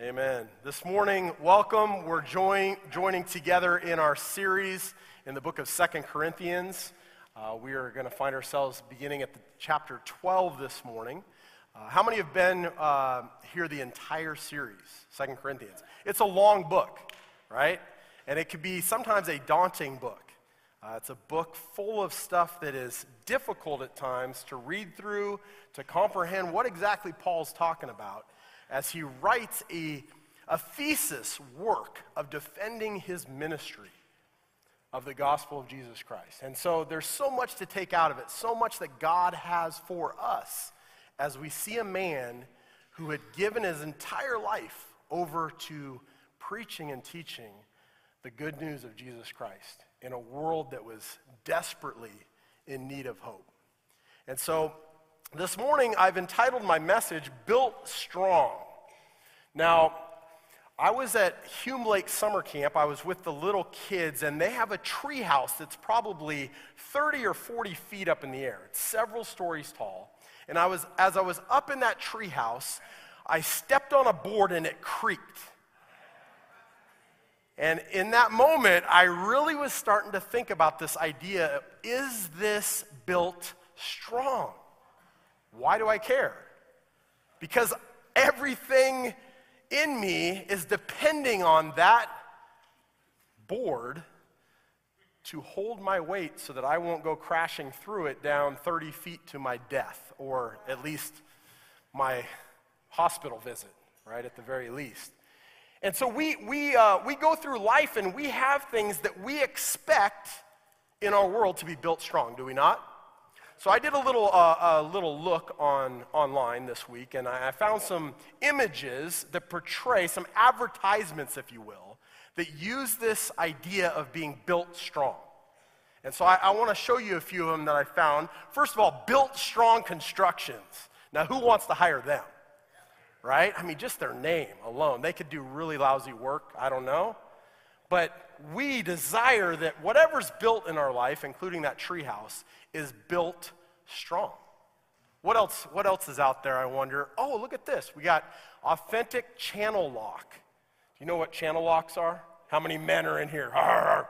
Amen. This morning, welcome. We're join, joining together in our series in the book of Second Corinthians. Uh, we are going to find ourselves beginning at the chapter 12 this morning. Uh, how many have been uh, here the entire series, Second Corinthians? It's a long book, right? And it can be sometimes a daunting book. Uh, it's a book full of stuff that is difficult at times to read through, to comprehend what exactly Paul's talking about as he writes a, a thesis work of defending his ministry of the gospel of Jesus Christ. And so there's so much to take out of it, so much that God has for us as we see a man who had given his entire life over to preaching and teaching the good news of Jesus Christ in a world that was desperately in need of hope. And so this morning, I've entitled my message, Built Strong. Now, I was at Hume Lake Summer Camp. I was with the little kids, and they have a tree house that's probably 30 or 40 feet up in the air. It's several stories tall. And I was, as I was up in that tree house, I stepped on a board and it creaked. And in that moment, I really was starting to think about this idea is this built strong? Why do I care? Because everything in me is depending on that board to hold my weight so that I won't go crashing through it down 30 feet to my death, or at least my hospital visit, right, at the very least. And so we, we, uh, we go through life and we have things that we expect in our world to be built strong, do we not? So I did a little, uh, a little look on, online this week, and I found some images that portray some advertisements, if you will, that use this idea of being built strong. And so I, I want to show you a few of them that I found. First of all, Built Strong Constructions. Now, who wants to hire them? Right? I mean, just their name alone. They could do really lousy work. I don't know. But we desire that whatever's built in our life, including that treehouse, is built strong. What else, what else is out there, I wonder? Oh, look at this. We got authentic Channellock. Do you know what Channellocks are? How many men are in here? Arr!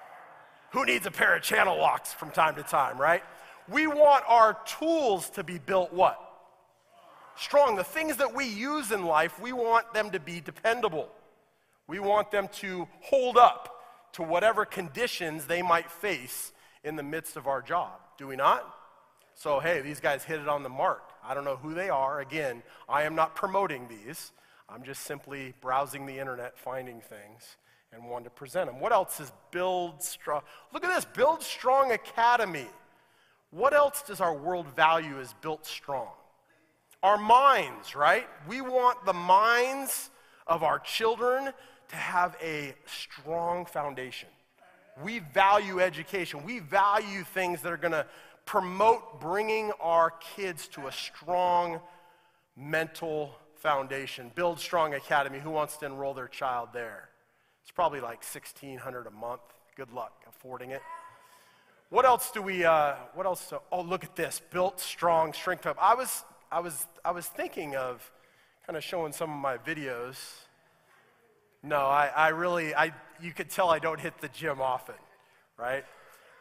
Who needs a pair of Channellocks from time to time, right? We want our tools to be built what? Strong. The things that we use in life, we want them to be dependable. We want them to hold up to whatever conditions they might face in the midst of our job, do we not? So, hey, these guys hit it on the mark. I don't know who they are. Again, I am not promoting these. I'm just simply browsing the internet, finding things, and wanting to present them. What else is Build Strong? Look at this Build Strong Academy. What else does our world value as built strong? Our minds, right? We want the minds of our children to have a strong foundation. We value education. We value things that are going to promote bringing our kids to a strong mental foundation. Build Strong Academy. Who wants to enroll their child there? It's probably like 1600 a month. Good luck affording it. What else do we, uh, what else? Oh, look at this. Built Strong Strength Hub. I was, I was, I was thinking of kind of showing some of my videos. No, I, I really, I, you could tell I don't hit the gym often, right?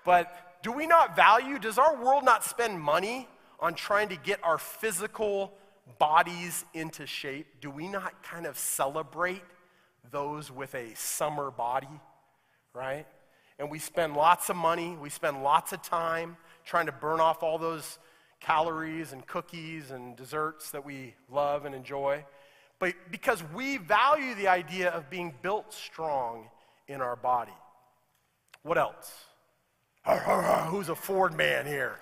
But do we not value, does our world not spend money on trying to get our physical bodies into shape? Do we not kind of celebrate those with a summer body, right? And we spend lots of money, we spend lots of time trying to burn off all those calories and cookies and desserts that we love and enjoy. But because we value the idea of being built strong in our body. What else? Who's a Ford man here?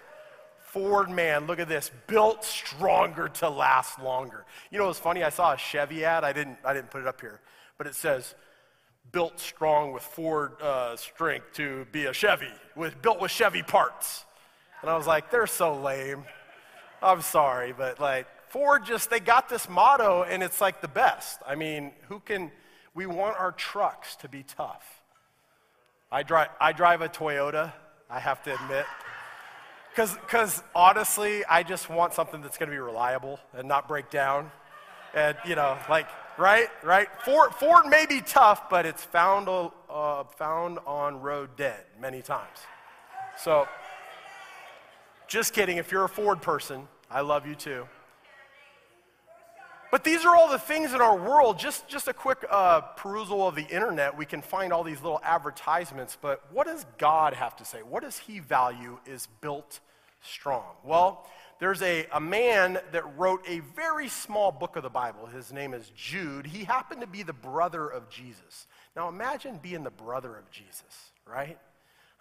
Ford man, look at this, built stronger to last longer. You know what's funny? I saw a Chevy ad. I didn't, I didn't put it up here, but it says, built strong with Ford uh, strength to be a Chevy, with, built with Chevy parts. And I was like, they're so lame. I'm sorry, but like, Ford just, they got this motto and it's like the best. I mean, who can, we want our trucks to be tough. I drive, I drive a Toyota, I have to admit. Because honestly, I just want something that's going to be reliable and not break down. And, you know, like, right, right? Ford, Ford may be tough, but it's found, uh, found on road dead many times. So, just kidding. If you're a Ford person, I love you too. But these are all the things in our world. Just, just a quick uh, perusal of the internet, we can find all these little advertisements. But what does God have to say? What does He value is built strong? Well, there's a, a man that wrote a very small book of the Bible. His name is Jude. He happened to be the brother of Jesus. Now imagine being the brother of Jesus, right?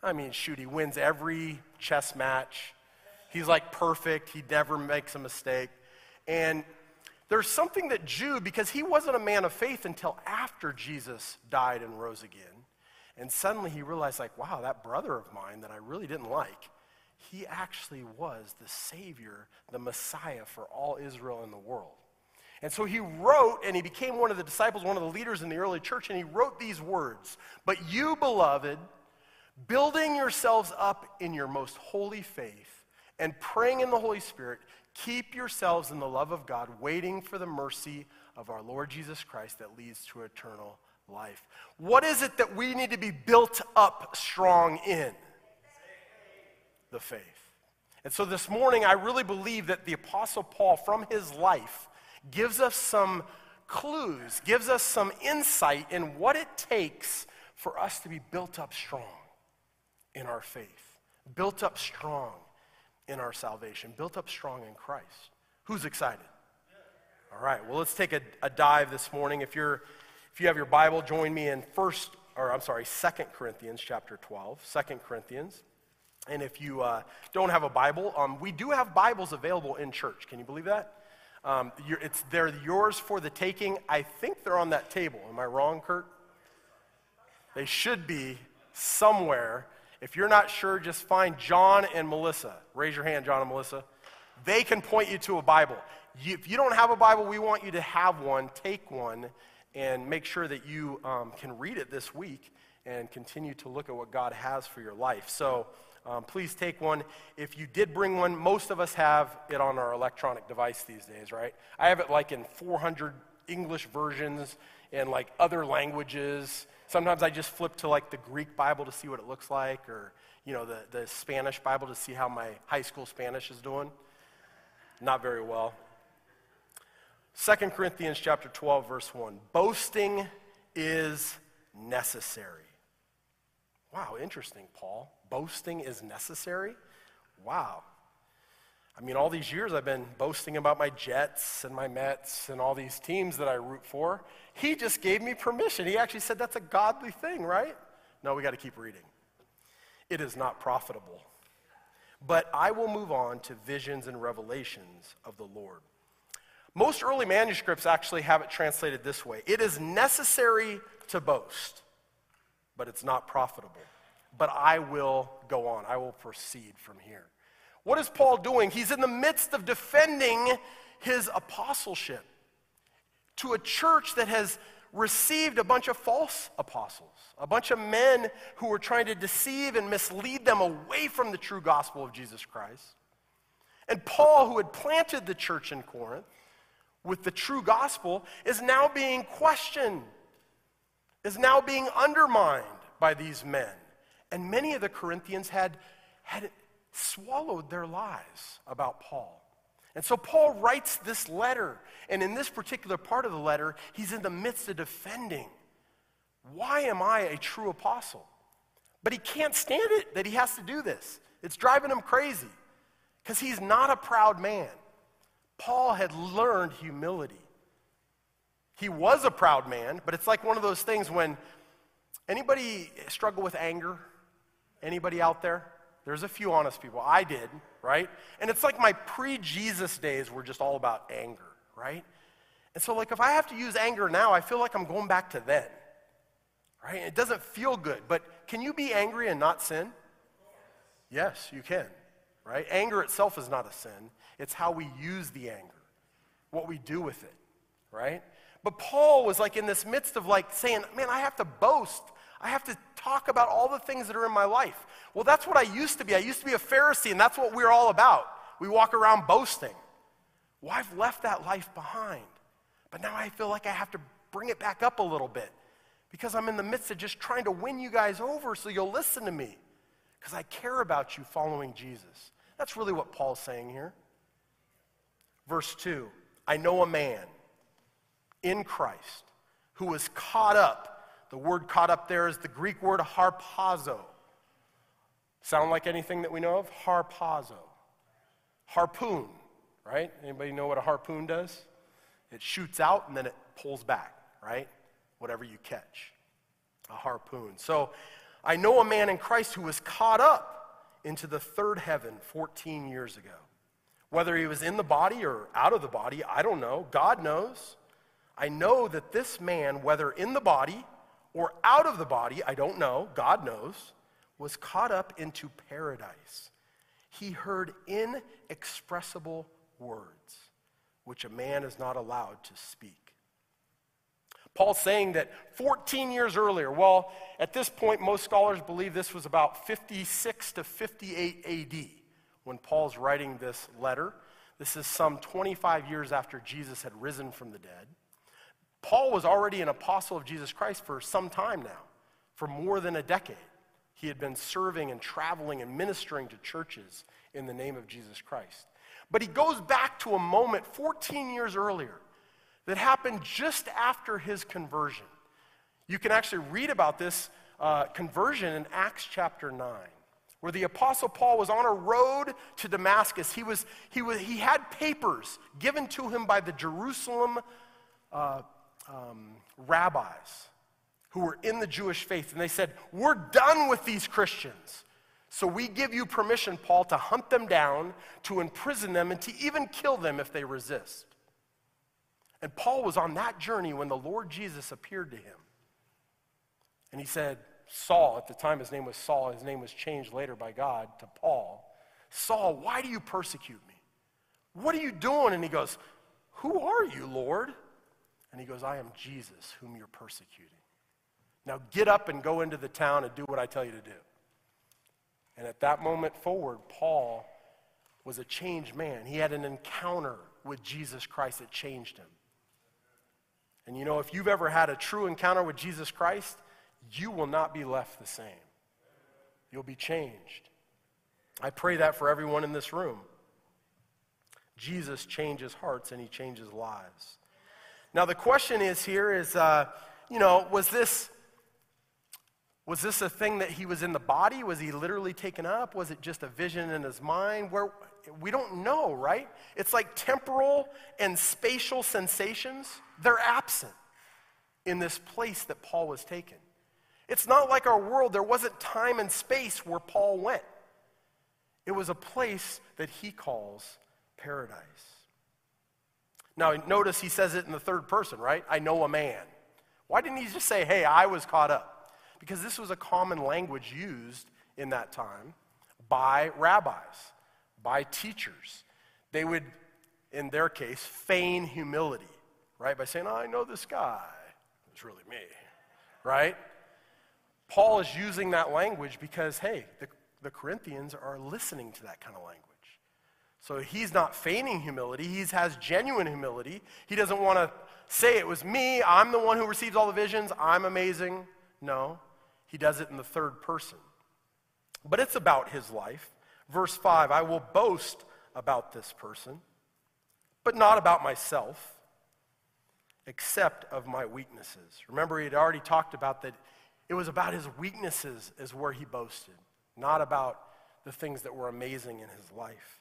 I mean, shoot, he wins every chess match. He's like perfect. He never makes a mistake. And there's something that Jude, because he wasn't a man of faith until after Jesus died and rose again. And suddenly he realized, like, wow, that brother of mine that I really didn't like, he actually was the Savior, the Messiah for all Israel in the world. And so he wrote, and he became one of the disciples, one of the leaders in the early church, and he wrote these words But you, beloved, building yourselves up in your most holy faith and praying in the Holy Spirit, Keep yourselves in the love of God, waiting for the mercy of our Lord Jesus Christ that leads to eternal life. What is it that we need to be built up strong in? The faith. And so this morning, I really believe that the Apostle Paul, from his life, gives us some clues, gives us some insight in what it takes for us to be built up strong in our faith, built up strong in our salvation, built up strong in Christ. Who's excited? All right, well, let's take a, a dive this morning. If, you're, if you have your Bible, join me in first, or I'm sorry, Second Corinthians chapter 12. Second Corinthians. And if you uh, don't have a Bible, um, we do have Bibles available in church. Can you believe that? Um, it's, they're yours for the taking. I think they're on that table. Am I wrong, Kurt? They should be somewhere if you're not sure, just find John and Melissa. Raise your hand, John and Melissa. They can point you to a Bible. If you don't have a Bible, we want you to have one, take one, and make sure that you um, can read it this week and continue to look at what God has for your life. So um, please take one. If you did bring one, most of us have it on our electronic device these days, right? I have it like in 400 English versions and like other languages. Sometimes I just flip to like the Greek Bible to see what it looks like, or you know, the, the Spanish Bible to see how my high school Spanish is doing. Not very well. 2 Corinthians chapter 12, verse 1. Boasting is necessary. Wow, interesting, Paul. Boasting is necessary? Wow. I mean, all these years I've been boasting about my Jets and my Mets and all these teams that I root for. He just gave me permission. He actually said that's a godly thing, right? No, we got to keep reading. It is not profitable. But I will move on to visions and revelations of the Lord. Most early manuscripts actually have it translated this way It is necessary to boast, but it's not profitable. But I will go on, I will proceed from here. What is Paul doing? He's in the midst of defending his apostleship to a church that has received a bunch of false apostles, a bunch of men who were trying to deceive and mislead them away from the true gospel of Jesus Christ. And Paul, who had planted the church in Corinth with the true gospel, is now being questioned, is now being undermined by these men. And many of the Corinthians had, had swallowed their lies about Paul. And so Paul writes this letter, and in this particular part of the letter, he's in the midst of defending why am I a true apostle? But he can't stand it that he has to do this. It's driving him crazy because he's not a proud man. Paul had learned humility. He was a proud man, but it's like one of those things when anybody struggle with anger? Anybody out there? There's a few honest people. I did, right? And it's like my pre Jesus days were just all about anger, right? And so, like, if I have to use anger now, I feel like I'm going back to then, right? It doesn't feel good. But can you be angry and not sin? Yes, you can, right? Anger itself is not a sin, it's how we use the anger, what we do with it, right? But Paul was like in this midst of like saying, man, I have to boast. I have to talk about all the things that are in my life. Well, that's what I used to be. I used to be a Pharisee, and that's what we're all about. We walk around boasting. Well, I've left that life behind. But now I feel like I have to bring it back up a little bit because I'm in the midst of just trying to win you guys over so you'll listen to me because I care about you following Jesus. That's really what Paul's saying here. Verse 2 I know a man in Christ who was caught up. The word caught up there is the Greek word harpazo. Sound like anything that we know of? Harpazo. Harpoon, right? Anybody know what a harpoon does? It shoots out and then it pulls back, right? Whatever you catch. A harpoon. So I know a man in Christ who was caught up into the third heaven 14 years ago. Whether he was in the body or out of the body, I don't know. God knows. I know that this man, whether in the body or out of the body, I don't know, God knows, was caught up into paradise. He heard inexpressible words, which a man is not allowed to speak. Paul's saying that 14 years earlier, well, at this point, most scholars believe this was about 56 to 58 AD when Paul's writing this letter. This is some 25 years after Jesus had risen from the dead. Paul was already an apostle of Jesus Christ for some time now, for more than a decade. He had been serving and traveling and ministering to churches in the name of Jesus Christ. But he goes back to a moment 14 years earlier that happened just after his conversion. You can actually read about this uh, conversion in Acts chapter 9 where the apostle paul was on a road to damascus he, was, he, was, he had papers given to him by the jerusalem uh, um, rabbis who were in the jewish faith and they said we're done with these christians so we give you permission paul to hunt them down to imprison them and to even kill them if they resist and paul was on that journey when the lord jesus appeared to him and he said Saul, at the time his name was Saul, his name was changed later by God to Paul. Saul, why do you persecute me? What are you doing? And he goes, Who are you, Lord? And he goes, I am Jesus, whom you're persecuting. Now get up and go into the town and do what I tell you to do. And at that moment forward, Paul was a changed man. He had an encounter with Jesus Christ that changed him. And you know, if you've ever had a true encounter with Jesus Christ, you will not be left the same. You'll be changed. I pray that for everyone in this room. Jesus changes hearts and he changes lives. Now, the question is here is, uh, you know, was this. Was this a thing that he was in the body? Was he literally taken up? Was it just a vision in his mind? Where we don't know, right? It's like temporal and spatial sensations, they're absent in this place that Paul was taken. It's not like our world. There wasn't time and space where Paul went, it was a place that he calls paradise. Now, notice he says it in the third person, right? I know a man. Why didn't he just say, hey, I was caught up? Because this was a common language used in that time by rabbis, by teachers. They would, in their case, feign humility, right? By saying, oh, I know this guy. It's really me, right? Paul is using that language because, hey, the, the Corinthians are listening to that kind of language. So he's not feigning humility, he has genuine humility. He doesn't want to say it was me, I'm the one who receives all the visions, I'm amazing. No, he does it in the third person. But it's about his life. Verse 5 I will boast about this person, but not about myself, except of my weaknesses. Remember, he had already talked about that it was about his weaknesses, is where he boasted, not about the things that were amazing in his life.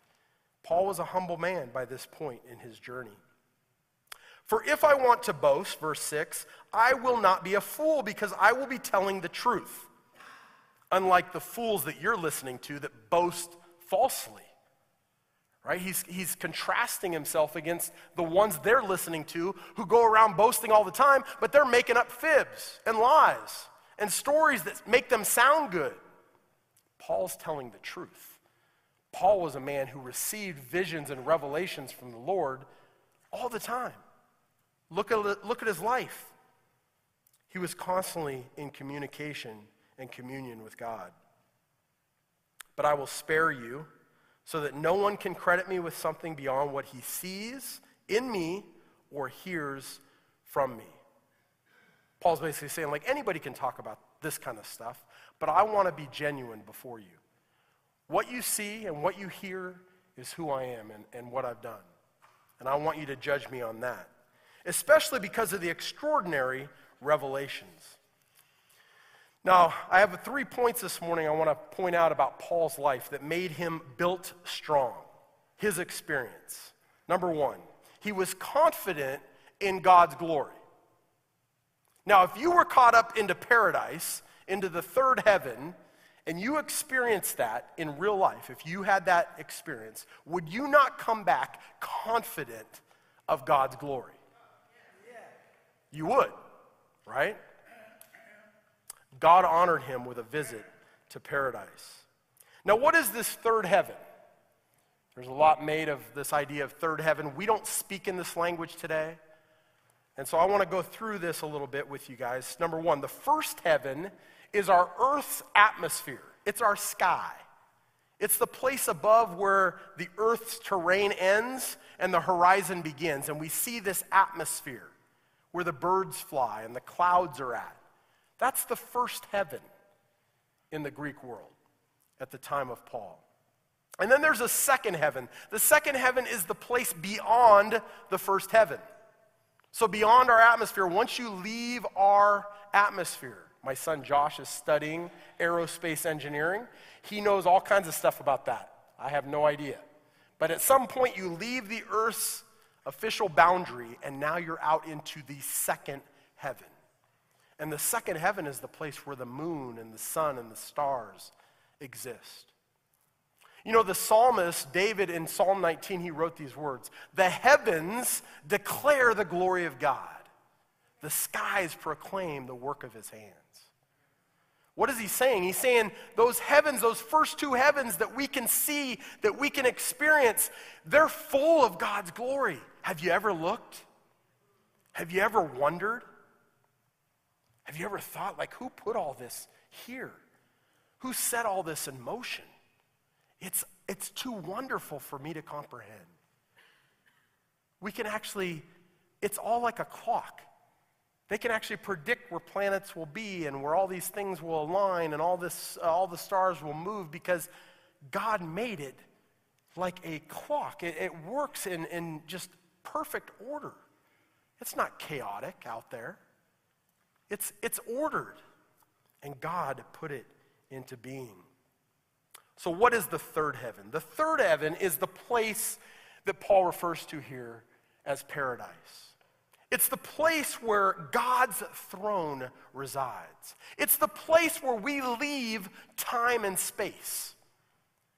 Paul was a humble man by this point in his journey. For if I want to boast, verse 6, I will not be a fool because I will be telling the truth. Unlike the fools that you're listening to that boast falsely. Right? He's, he's contrasting himself against the ones they're listening to who go around boasting all the time, but they're making up fibs and lies and stories that make them sound good. Paul's telling the truth. Paul was a man who received visions and revelations from the Lord all the time. Look at, look at his life. He was constantly in communication and communion with God. But I will spare you so that no one can credit me with something beyond what he sees in me or hears from me. Paul's basically saying, like, anybody can talk about this kind of stuff, but I want to be genuine before you. What you see and what you hear is who I am and, and what I've done. And I want you to judge me on that, especially because of the extraordinary revelations. Now, I have three points this morning I want to point out about Paul's life that made him built strong, his experience. Number one, he was confident in God's glory. Now, if you were caught up into paradise, into the third heaven, and you experienced that in real life, if you had that experience, would you not come back confident of God's glory? You would, right? God honored him with a visit to paradise. Now, what is this third heaven? There's a lot made of this idea of third heaven. We don't speak in this language today. And so I want to go through this a little bit with you guys. Number one, the first heaven is our Earth's atmosphere, it's our sky. It's the place above where the Earth's terrain ends and the horizon begins. And we see this atmosphere where the birds fly and the clouds are at. That's the first heaven in the Greek world at the time of Paul. And then there's a second heaven. The second heaven is the place beyond the first heaven. So, beyond our atmosphere, once you leave our atmosphere, my son Josh is studying aerospace engineering. He knows all kinds of stuff about that. I have no idea. But at some point, you leave the Earth's official boundary, and now you're out into the second heaven. And the second heaven is the place where the moon and the sun and the stars exist. You know, the psalmist, David, in Psalm 19, he wrote these words The heavens declare the glory of God, the skies proclaim the work of his hands. What is he saying? He's saying those heavens, those first two heavens that we can see, that we can experience, they're full of God's glory. Have you ever looked? Have you ever wondered? Have you ever thought, like, who put all this here? Who set all this in motion? It's, it's too wonderful for me to comprehend. We can actually, it's all like a clock. They can actually predict where planets will be and where all these things will align and all, this, uh, all the stars will move because God made it like a clock. It, it works in, in just perfect order. It's not chaotic out there. It's, it's ordered, and God put it into being. So, what is the third heaven? The third heaven is the place that Paul refers to here as paradise. It's the place where God's throne resides. It's the place where we leave time and space.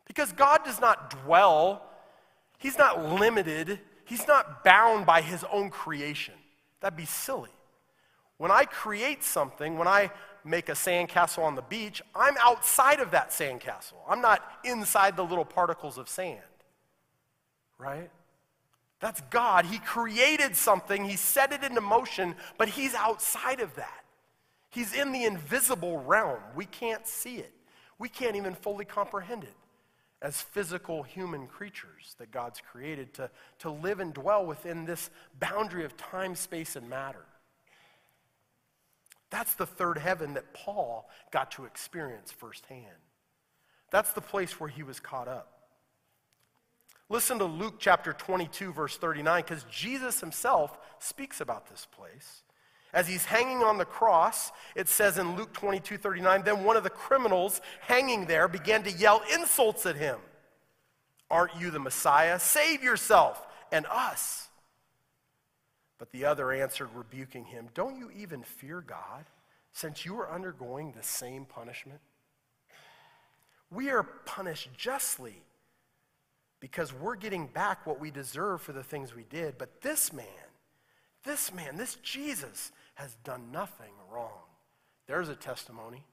Because God does not dwell, He's not limited, He's not bound by His own creation. That'd be silly. When I create something, when I make a sandcastle on the beach, I'm outside of that sandcastle. I'm not inside the little particles of sand. Right? That's God. He created something, He set it into motion, but He's outside of that. He's in the invisible realm. We can't see it, we can't even fully comprehend it as physical human creatures that God's created to, to live and dwell within this boundary of time, space, and matter. That's the third heaven that Paul got to experience firsthand. That's the place where he was caught up. Listen to Luke chapter 22, verse 39, because Jesus himself speaks about this place. As he's hanging on the cross, it says in Luke 22, 39, then one of the criminals hanging there began to yell insults at him. Aren't you the Messiah? Save yourself and us. But the other answered, rebuking him, Don't you even fear God, since you are undergoing the same punishment? We are punished justly because we're getting back what we deserve for the things we did. But this man, this man, this Jesus, has done nothing wrong. There's a testimony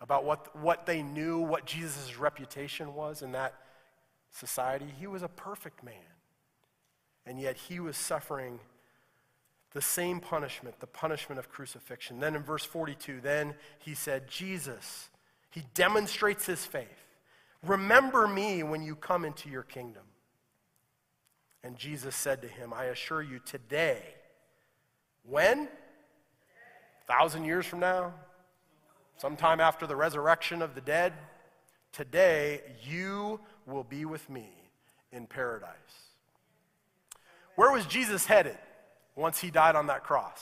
about what, what they knew, what Jesus' reputation was in that society. He was a perfect man, and yet he was suffering the same punishment, the punishment of crucifixion. Then in verse 42, then he said, Jesus, he demonstrates his faith. Remember me when you come into your kingdom. And Jesus said to him, I assure you, today, when? A thousand years from now? Sometime after the resurrection of the dead? Today, you will be with me in paradise. Where was Jesus headed once he died on that cross?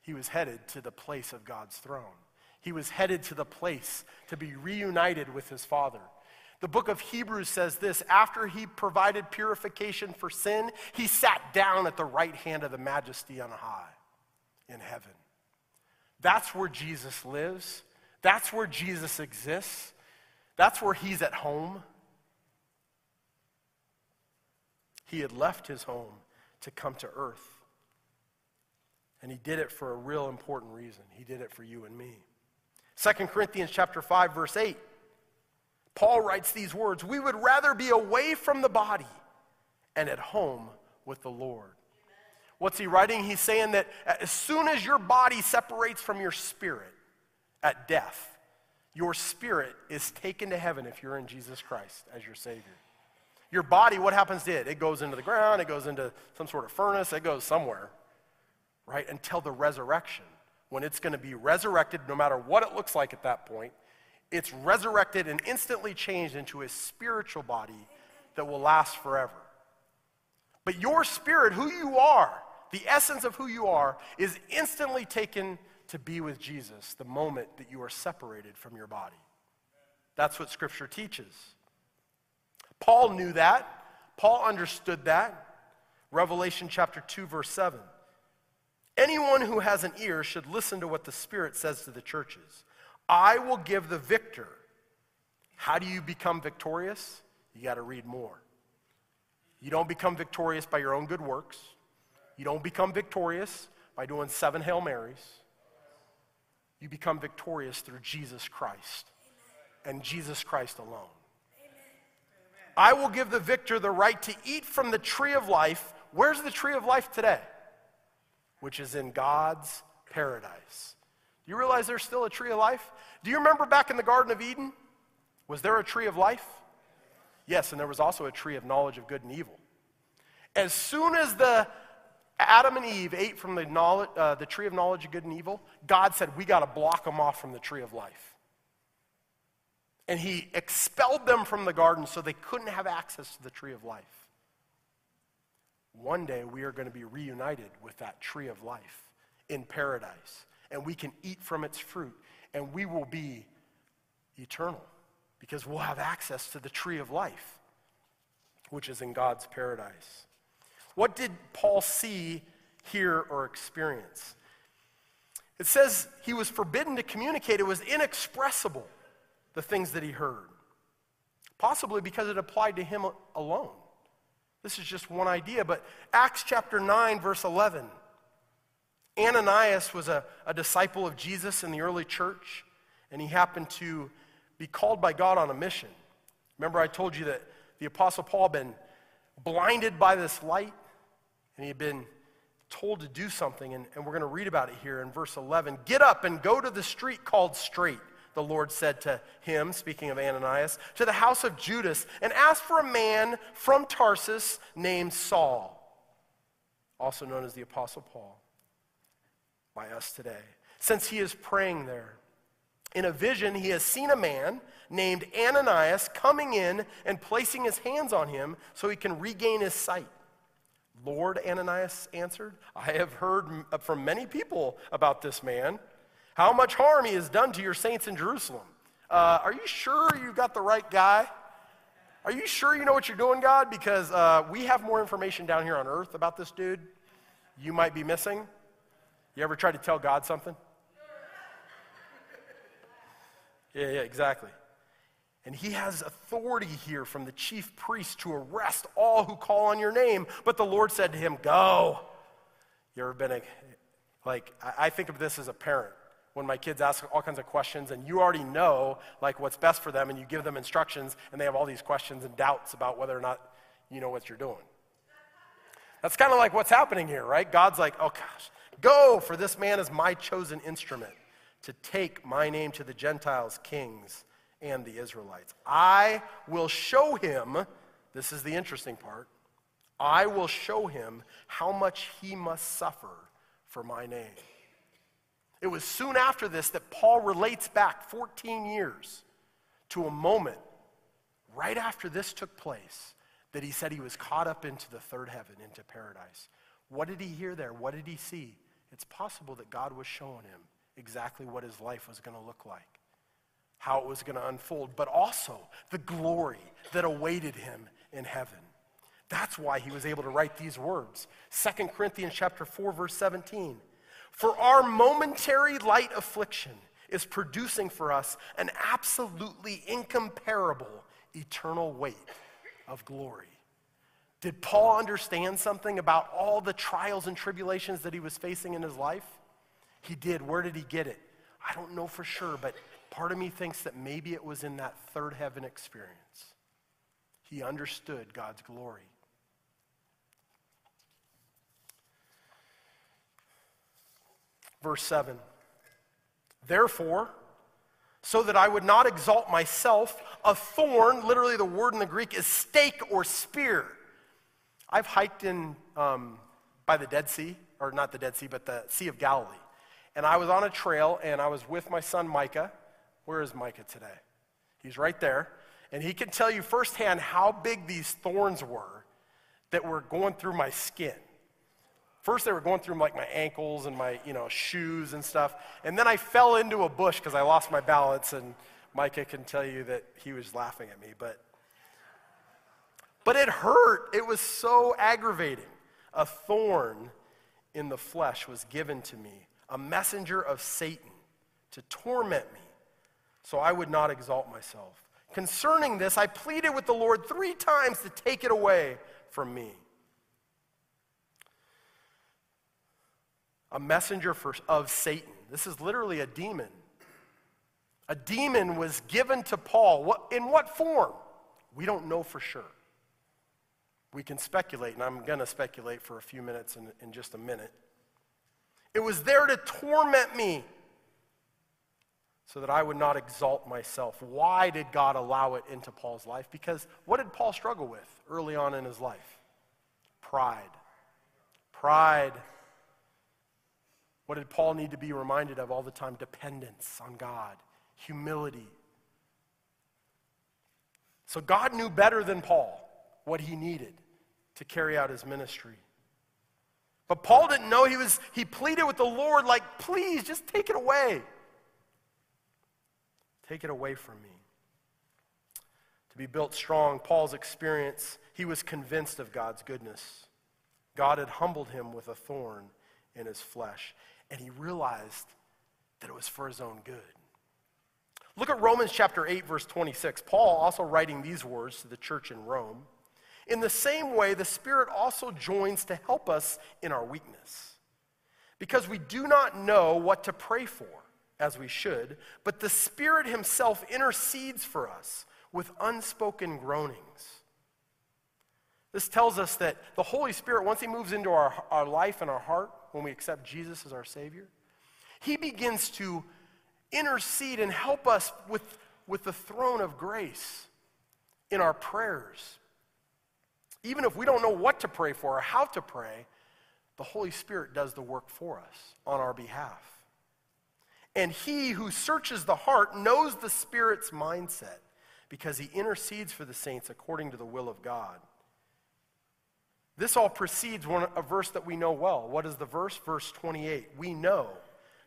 He was headed to the place of God's throne. He was headed to the place to be reunited with his Father. The book of Hebrews says this after he provided purification for sin, he sat down at the right hand of the majesty on high in heaven. That's where Jesus lives. That's where Jesus exists. That's where he's at home. He had left his home to come to earth. And he did it for a real important reason. He did it for you and me. 2 Corinthians chapter 5 verse 8. Paul writes these words, "We would rather be away from the body and at home with the Lord." What's he writing? He's saying that as soon as your body separates from your spirit at death, your spirit is taken to heaven if you're in Jesus Christ as your Savior. Your body, what happens to it? It goes into the ground, it goes into some sort of furnace, it goes somewhere right? Until the resurrection, when it's going to be resurrected, no matter what it looks like at that point. It's resurrected and instantly changed into a spiritual body that will last forever. But your spirit, who you are, the essence of who you are, is instantly taken to be with Jesus the moment that you are separated from your body. That's what Scripture teaches. Paul knew that. Paul understood that. Revelation chapter 2, verse 7. Anyone who has an ear should listen to what the Spirit says to the churches. I will give the victor. How do you become victorious? You got to read more. You don't become victorious by your own good works. You don't become victorious by doing seven Hail Marys. You become victorious through Jesus Christ and Jesus Christ alone. I will give the victor the right to eat from the tree of life. Where's the tree of life today? Which is in God's paradise. Do you realize there's still a tree of life? Do you remember back in the Garden of Eden? Was there a tree of life? Yes, and there was also a tree of knowledge of good and evil. As soon as the Adam and Eve ate from the, knowledge, uh, the tree of knowledge of good and evil, God said, We got to block them off from the tree of life. And He expelled them from the garden so they couldn't have access to the tree of life. One day we are going to be reunited with that tree of life in paradise, and we can eat from its fruit, and we will be eternal because we'll have access to the tree of life, which is in God's paradise. What did Paul see, hear, or experience? It says he was forbidden to communicate, it was inexpressible, the things that he heard. Possibly because it applied to him alone. This is just one idea, but Acts chapter 9, verse 11. Ananias was a, a disciple of Jesus in the early church, and he happened to be called by God on a mission. Remember, I told you that the Apostle Paul had been blinded by this light, and he had been told to do something, and, and we're going to read about it here in verse 11. Get up and go to the street called Straight the Lord said to him, speaking of Ananias, to the house of Judas, and ask for a man from Tarsus named Saul, also known as the Apostle Paul, by us today, since he is praying there. In a vision, he has seen a man named Ananias coming in and placing his hands on him so he can regain his sight. Lord, Ananias answered, I have heard from many people about this man how much harm he has done to your saints in Jerusalem. Uh, are you sure you've got the right guy? Are you sure you know what you're doing, God? Because uh, we have more information down here on earth about this dude you might be missing. You ever try to tell God something? Yeah, yeah, exactly. And he has authority here from the chief priest to arrest all who call on your name. But the Lord said to him, Go. You ever been a, like, I think of this as a parent when my kids ask all kinds of questions and you already know like what's best for them and you give them instructions and they have all these questions and doubts about whether or not you know what you're doing. That's kind of like what's happening here right? God's like oh gosh go for this man is my chosen instrument to take my name to the gentiles kings and the israelites. I will show him this is the interesting part I will show him how much he must suffer for my name. It was soon after this that Paul relates back 14 years to a moment right after this took place that he said he was caught up into the third heaven, into paradise. What did he hear there? What did he see? It's possible that God was showing him exactly what his life was going to look like, how it was going to unfold, but also the glory that awaited him in heaven. That's why he was able to write these words. 2 Corinthians chapter 4 verse 17. For our momentary light affliction is producing for us an absolutely incomparable eternal weight of glory. Did Paul understand something about all the trials and tribulations that he was facing in his life? He did. Where did he get it? I don't know for sure, but part of me thinks that maybe it was in that third heaven experience. He understood God's glory. Verse 7 Therefore, so that I would not exalt myself, a thorn, literally the word in the Greek is stake or spear. I've hiked in um, by the Dead Sea, or not the Dead Sea, but the Sea of Galilee. And I was on a trail and I was with my son Micah. Where is Micah today? He's right there. And he can tell you firsthand how big these thorns were that were going through my skin. First, they were going through like my ankles and my, you know, shoes and stuff. And then I fell into a bush because I lost my balance. And Micah can tell you that he was laughing at me. But, but it hurt. It was so aggravating. A thorn in the flesh was given to me, a messenger of Satan to torment me, so I would not exalt myself. Concerning this, I pleaded with the Lord three times to take it away from me. A messenger for, of Satan. This is literally a demon. A demon was given to Paul. What, in what form? We don't know for sure. We can speculate, and I'm going to speculate for a few minutes in, in just a minute. It was there to torment me so that I would not exalt myself. Why did God allow it into Paul's life? Because what did Paul struggle with early on in his life? Pride. Pride what did Paul need to be reminded of all the time? Dependence on God, humility. So God knew better than Paul what he needed to carry out his ministry. But Paul didn't know he was he pleaded with the Lord like, "Please just take it away. Take it away from me." To be built strong, Paul's experience, he was convinced of God's goodness. God had humbled him with a thorn in his flesh and he realized that it was for his own good. Look at Romans chapter 8, verse 26. Paul also writing these words to the church in Rome. In the same way, the Spirit also joins to help us in our weakness. Because we do not know what to pray for as we should, but the Spirit Himself intercedes for us with unspoken groanings. This tells us that the Holy Spirit, once He moves into our, our life and our heart, when we accept Jesus as our Savior, He begins to intercede and help us with, with the throne of grace in our prayers. Even if we don't know what to pray for or how to pray, the Holy Spirit does the work for us on our behalf. And He who searches the heart knows the Spirit's mindset because He intercedes for the saints according to the will of God. This all precedes one, a verse that we know well. What is the verse? Verse 28. We know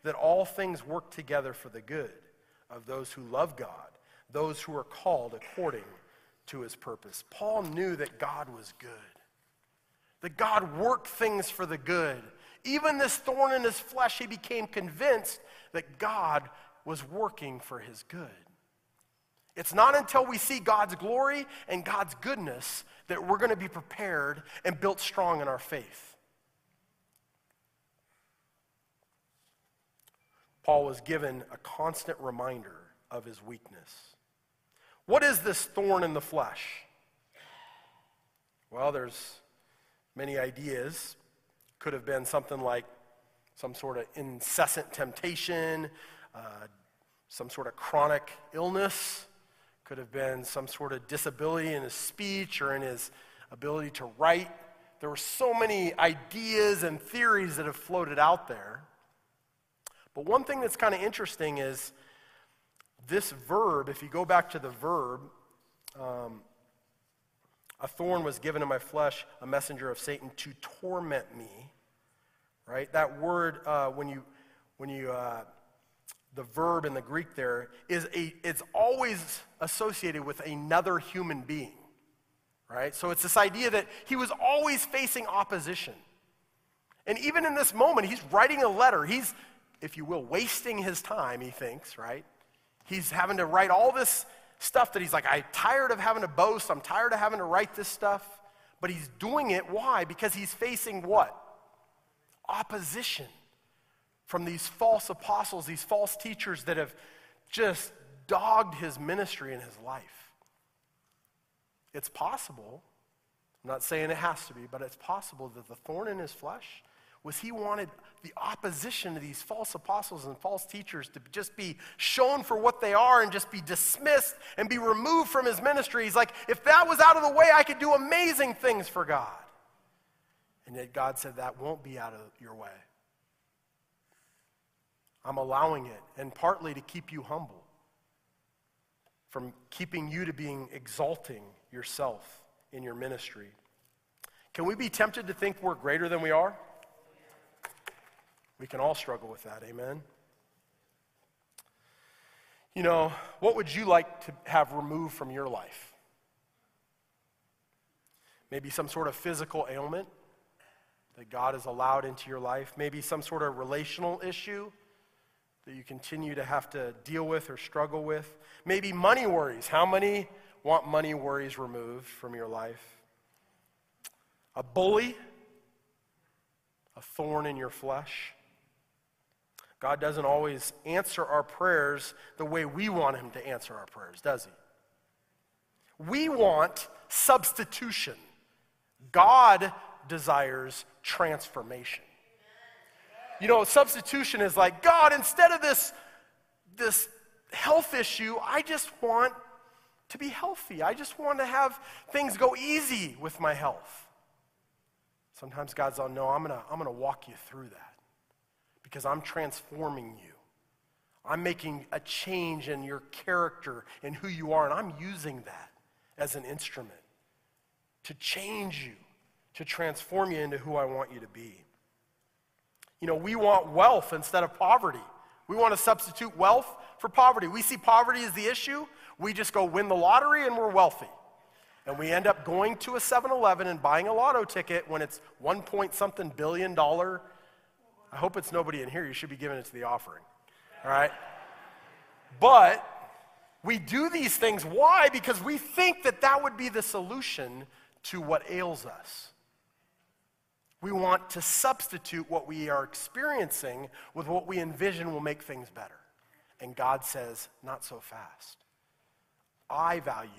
that all things work together for the good of those who love God, those who are called according to his purpose. Paul knew that God was good, that God worked things for the good. Even this thorn in his flesh, he became convinced that God was working for his good. It's not until we see God's glory and God's goodness that we're going to be prepared and built strong in our faith. Paul was given a constant reminder of his weakness. What is this thorn in the flesh? Well, there's many ideas. Could have been something like some sort of incessant temptation, uh, some sort of chronic illness could have been some sort of disability in his speech or in his ability to write. there were so many ideas and theories that have floated out there. But one thing that's kind of interesting is this verb, if you go back to the verb, um, a thorn was given in my flesh, a messenger of Satan to torment me. Right? That word, uh, when you, when you, uh, the verb in the Greek there is a, it's always associated with another human being. Right? So it's this idea that he was always facing opposition. And even in this moment, he's writing a letter. He's, if you will, wasting his time, he thinks, right? He's having to write all this stuff that he's like, I'm tired of having to boast. I'm tired of having to write this stuff. But he's doing it. Why? Because he's facing what? Opposition from these false apostles, these false teachers that have just dogged his ministry and his life. It's possible, I'm not saying it has to be, but it's possible that the thorn in his flesh was he wanted the opposition to these false apostles and false teachers to just be shown for what they are and just be dismissed and be removed from his ministry. He's like, if that was out of the way, I could do amazing things for God. And yet God said, that won't be out of your way. I'm allowing it, and partly to keep you humble, from keeping you to being exalting yourself in your ministry. Can we be tempted to think we're greater than we are? We can all struggle with that, amen? You know, what would you like to have removed from your life? Maybe some sort of physical ailment that God has allowed into your life. Maybe some sort of relational issue that you continue to have to deal with or struggle with. Maybe money worries. How many want money worries removed from your life? A bully, a thorn in your flesh. God doesn't always answer our prayers the way we want Him to answer our prayers, does He? We want substitution. God desires transformation. You know, substitution is like, God, instead of this, this health issue, I just want to be healthy. I just want to have things go easy with my health. Sometimes God's like, no, I'm going to I'm going to walk you through that because I'm transforming you. I'm making a change in your character and who you are, and I'm using that as an instrument to change you, to transform you into who I want you to be. You know, we want wealth instead of poverty. We want to substitute wealth for poverty. We see poverty as the issue. We just go win the lottery and we're wealthy. And we end up going to a 7 Eleven and buying a lotto ticket when it's one point something billion dollar. I hope it's nobody in here. You should be giving it to the offering. All right? But we do these things. Why? Because we think that that would be the solution to what ails us. We want to substitute what we are experiencing with what we envision will make things better. And God says, not so fast. I value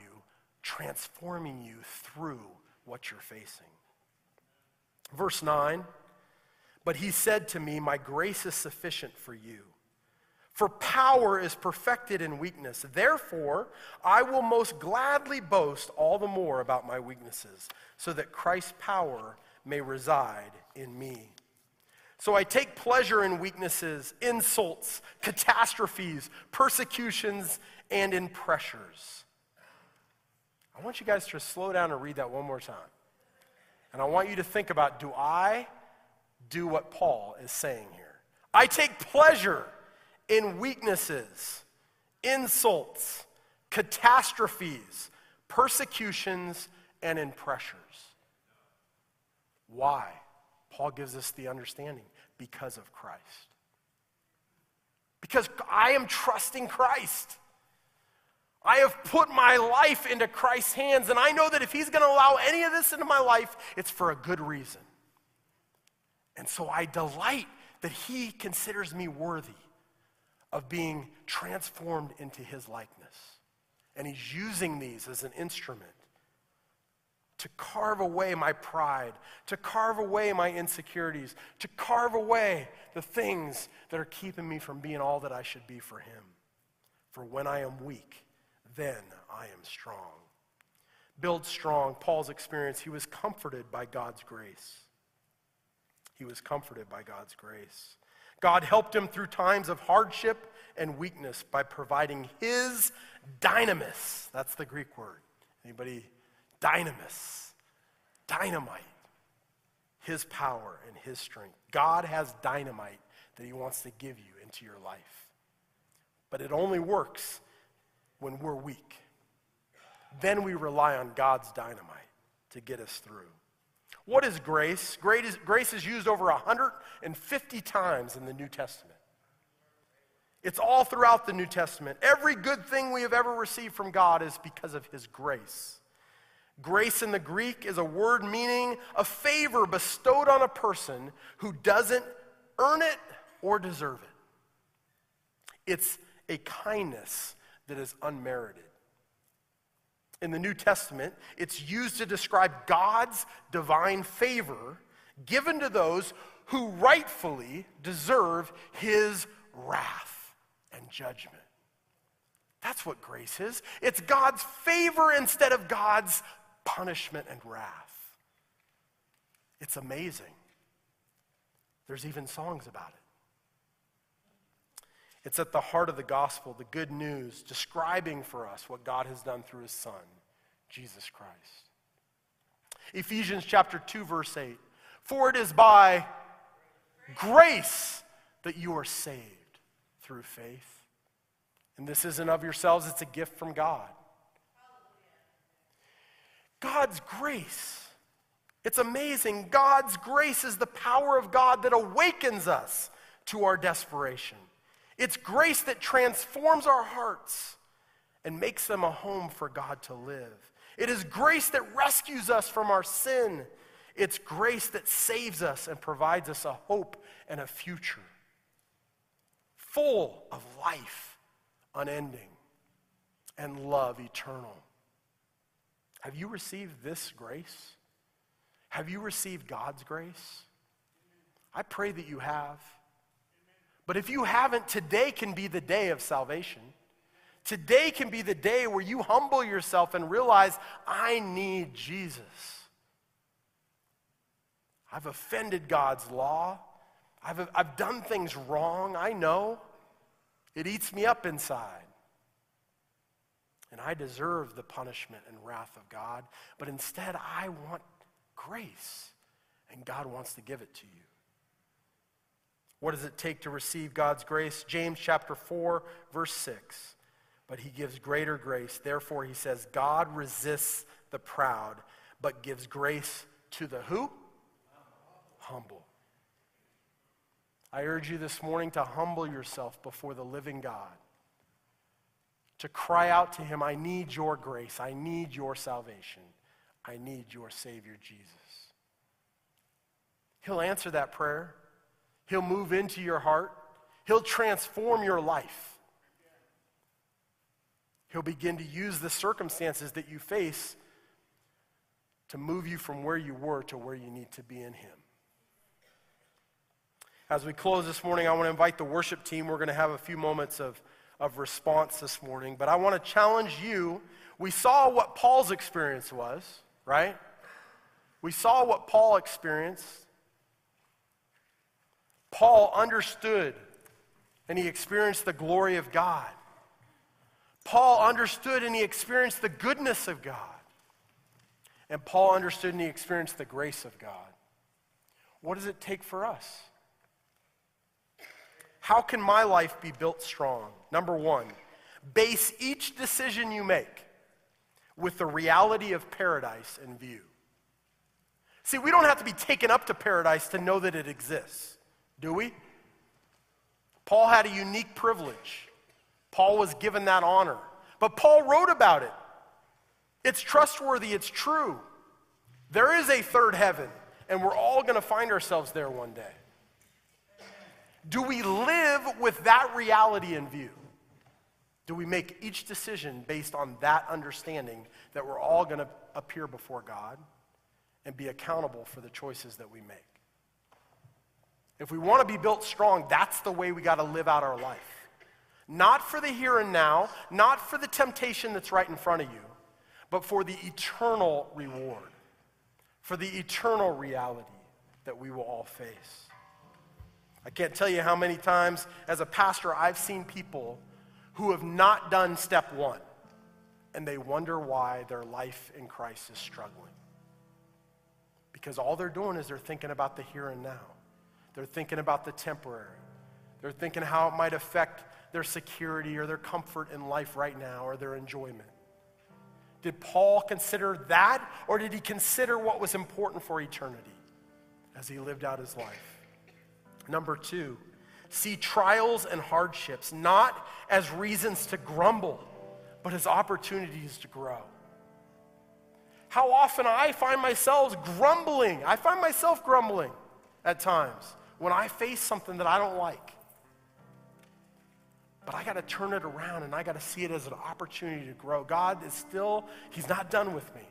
transforming you through what you're facing. Verse 9, but he said to me, My grace is sufficient for you. For power is perfected in weakness. Therefore, I will most gladly boast all the more about my weaknesses, so that Christ's power may reside in me. So I take pleasure in weaknesses, insults, catastrophes, persecutions, and in pressures. I want you guys to slow down and read that one more time. And I want you to think about do I do what Paul is saying here? I take pleasure in weaknesses, insults, catastrophes, persecutions, and in pressures. Why? Paul gives us the understanding because of Christ. Because I am trusting Christ. I have put my life into Christ's hands, and I know that if He's going to allow any of this into my life, it's for a good reason. And so I delight that He considers me worthy of being transformed into His likeness. And He's using these as an instrument to carve away my pride, to carve away my insecurities, to carve away the things that are keeping me from being all that I should be for Him. For when I am weak, then I am strong. build strong, Paul's experience, he was comforted by God's grace. He was comforted by God's grace. God helped him through times of hardship and weakness by providing his dynamis. That's the Greek word. Anybody? Dynamis. Dynamite. His power and his strength. God has dynamite that he wants to give you into your life. But it only works when we're weak. Then we rely on God's dynamite to get us through. What is grace? Grace is used over 150 times in the New Testament. It's all throughout the New Testament. Every good thing we have ever received from God is because of His grace. Grace in the Greek is a word meaning a favor bestowed on a person who doesn't earn it or deserve it. It's a kindness that is unmerited. In the New Testament, it's used to describe God's divine favor given to those who rightfully deserve his wrath and judgment. That's what grace is. It's God's favor instead of God's punishment and wrath. It's amazing. There's even songs about it. It's at the heart of the gospel, the good news, describing for us what God has done through his Son, Jesus Christ. Ephesians chapter 2, verse 8. For it is by grace that you are saved through faith. And this isn't of yourselves, it's a gift from God. God's grace. It's amazing. God's grace is the power of God that awakens us to our desperation. It's grace that transforms our hearts and makes them a home for God to live. It is grace that rescues us from our sin. It's grace that saves us and provides us a hope and a future full of life, unending, and love eternal. Have you received this grace? Have you received God's grace? I pray that you have. But if you haven't, today can be the day of salvation. Today can be the day where you humble yourself and realize, I need Jesus. I've offended God's law. I've, I've done things wrong. I know. It eats me up inside. And I deserve the punishment and wrath of God. But instead, I want grace. And God wants to give it to you. What does it take to receive God's grace? James chapter 4, verse 6. But he gives greater grace. Therefore, he says, God resists the proud, but gives grace to the who? Humble. I urge you this morning to humble yourself before the living God. To cry out to him, I need your grace. I need your salvation. I need your Savior, Jesus. He'll answer that prayer. He'll move into your heart. He'll transform your life. He'll begin to use the circumstances that you face to move you from where you were to where you need to be in Him. As we close this morning, I want to invite the worship team. We're going to have a few moments of, of response this morning, but I want to challenge you. We saw what Paul's experience was, right? We saw what Paul experienced. Paul understood and he experienced the glory of God. Paul understood and he experienced the goodness of God. And Paul understood and he experienced the grace of God. What does it take for us? How can my life be built strong? Number one, base each decision you make with the reality of paradise in view. See, we don't have to be taken up to paradise to know that it exists. Do we? Paul had a unique privilege. Paul was given that honor. But Paul wrote about it. It's trustworthy, it's true. There is a third heaven, and we're all going to find ourselves there one day. Do we live with that reality in view? Do we make each decision based on that understanding that we're all going to appear before God and be accountable for the choices that we make? If we want to be built strong, that's the way we got to live out our life. Not for the here and now, not for the temptation that's right in front of you, but for the eternal reward, for the eternal reality that we will all face. I can't tell you how many times as a pastor I've seen people who have not done step one and they wonder why their life in Christ is struggling. Because all they're doing is they're thinking about the here and now. They're thinking about the temporary. They're thinking how it might affect their security or their comfort in life right now or their enjoyment. Did Paul consider that, or did he consider what was important for eternity as he lived out his life? Number two, see trials and hardships not as reasons to grumble, but as opportunities to grow. How often I find myself grumbling. I find myself grumbling at times when I face something that I don't like. But I got to turn it around and I got to see it as an opportunity to grow. God is still, He's not done with me.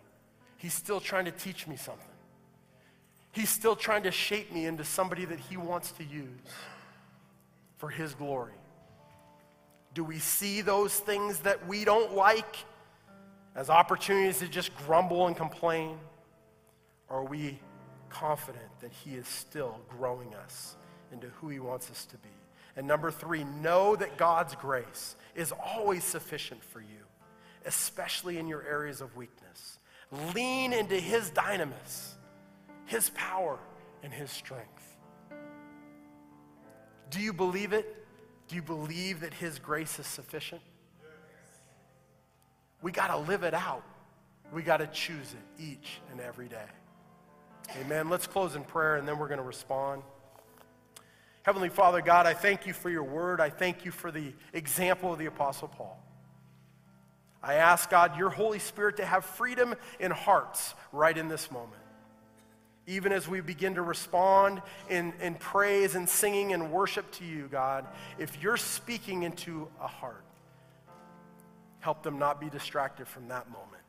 He's still trying to teach me something. He's still trying to shape me into somebody that He wants to use for His glory. Do we see those things that we don't like as opportunities to just grumble and complain? Or are we confident that He is still growing us into who He wants us to be? And number three, know that God's grace is always sufficient for you, especially in your areas of weakness. Lean into His dynamis, His power, and His strength. Do you believe it? Do you believe that His grace is sufficient? We got to live it out. We got to choose it each and every day. Amen. Let's close in prayer and then we're going to respond. Heavenly Father, God, I thank you for your word. I thank you for the example of the Apostle Paul. I ask, God, your Holy Spirit to have freedom in hearts right in this moment. Even as we begin to respond in, in praise and singing and worship to you, God, if you're speaking into a heart, help them not be distracted from that moment.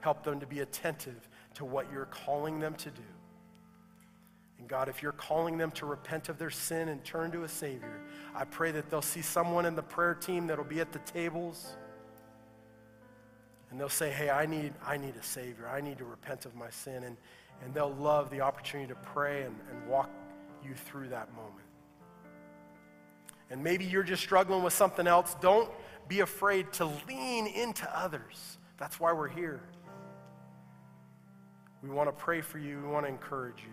Help them to be attentive to what you're calling them to do. And God, if you're calling them to repent of their sin and turn to a Savior, I pray that they'll see someone in the prayer team that'll be at the tables. And they'll say, hey, I need, I need a Savior. I need to repent of my sin. And, and they'll love the opportunity to pray and, and walk you through that moment. And maybe you're just struggling with something else. Don't be afraid to lean into others. That's why we're here. We want to pray for you, we want to encourage you.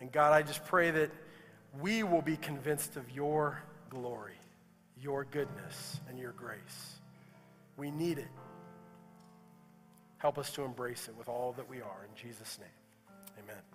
And God, I just pray that we will be convinced of your glory, your goodness, and your grace. We need it. Help us to embrace it with all that we are. In Jesus' name.